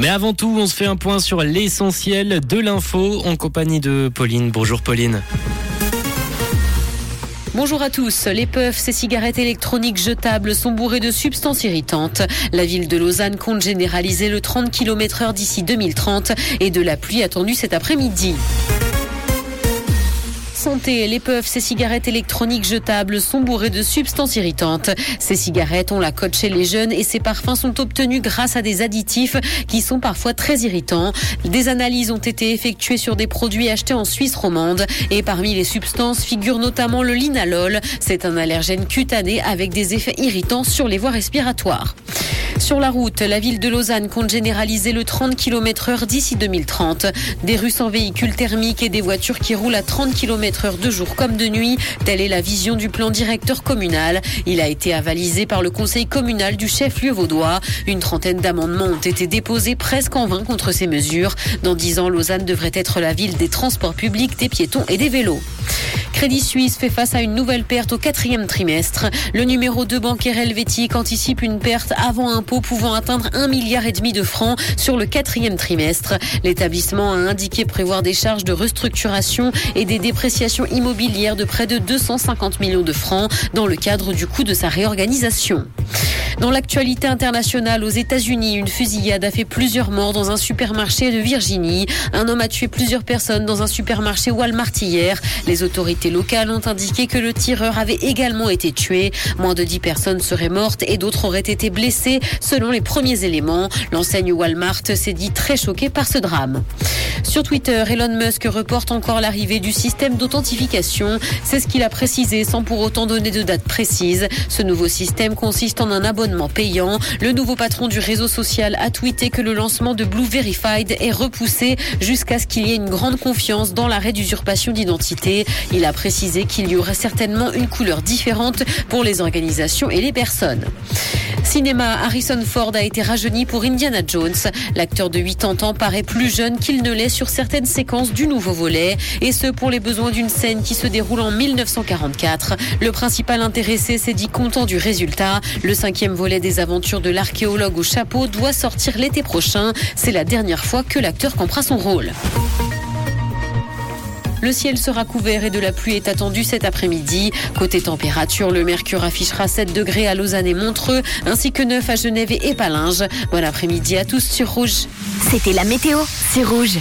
Mais avant tout, on se fait un point sur l'essentiel de l'info en compagnie de Pauline. Bonjour Pauline. Bonjour à tous. Les puffs, ces cigarettes électroniques jetables sont bourrées de substances irritantes. La ville de Lausanne compte généraliser le 30 km heure d'ici 2030 et de la pluie attendue cet après-midi. Santé, les puffs, ces cigarettes électroniques jetables sont bourrées de substances irritantes. Ces cigarettes ont la cote chez les jeunes et ces parfums sont obtenus grâce à des additifs qui sont parfois très irritants. Des analyses ont été effectuées sur des produits achetés en Suisse romande et parmi les substances figure notamment le linalol. C'est un allergène cutané avec des effets irritants sur les voies respiratoires. Sur la route, la ville de Lausanne compte généraliser le 30 km heure d'ici 2030. Des rues sans véhicules thermiques et des voitures qui roulent à 30 km heure de jour comme de nuit. Telle est la vision du plan directeur communal. Il a été avalisé par le conseil communal du chef-lieu vaudois. Une trentaine d'amendements ont été déposés presque en vain contre ces mesures. Dans dix ans, Lausanne devrait être la ville des transports publics, des piétons et des vélos. Crédit Suisse fait face à une nouvelle perte au quatrième trimestre. Le numéro 2 bancaire helvétique anticipe une perte avant impôt pouvant atteindre un milliard et demi de francs sur le quatrième trimestre. L'établissement a indiqué prévoir des charges de restructuration et des dépréciations immobilières de près de 250 millions de francs dans le cadre du coût de sa réorganisation. Dans l'actualité internationale, aux États-Unis, une fusillade a fait plusieurs morts dans un supermarché de Virginie. Un homme a tué plusieurs personnes dans un supermarché Walmart hier. Les autorités locales ont indiqué que le tireur avait également été tué. Moins de 10 personnes seraient mortes et d'autres auraient été blessées selon les premiers éléments. L'enseigne Walmart s'est dit très choquée par ce drame. Sur Twitter, Elon Musk reporte encore l'arrivée du système d'authentification. C'est ce qu'il a précisé sans pour autant donner de date précise. Ce nouveau système consiste en un abonnement payant. Le nouveau patron du réseau social a tweeté que le lancement de Blue Verified est repoussé jusqu'à ce qu'il y ait une grande confiance dans l'arrêt d'usurpation d'identité. Il a précisé qu'il y aurait certainement une couleur différente pour les organisations et les personnes. Cinéma, Harrison Ford a été rajeuni pour Indiana Jones. L'acteur de 80 ans paraît plus jeune qu'il ne l'est sur certaines séquences du nouveau volet, et ce pour les besoins d'une scène qui se déroule en 1944. Le principal intéressé s'est dit content du résultat. Le cinquième volet des aventures de l'archéologue au chapeau doit sortir l'été prochain. C'est la dernière fois que l'acteur comprend son rôle. Le ciel sera couvert et de la pluie est attendue cet après-midi. Côté température, le mercure affichera 7 degrés à Lausanne et Montreux, ainsi que 9 à Genève et Épalinges. Bon après-midi à tous sur Rouge. C'était la météo, c'est Rouge.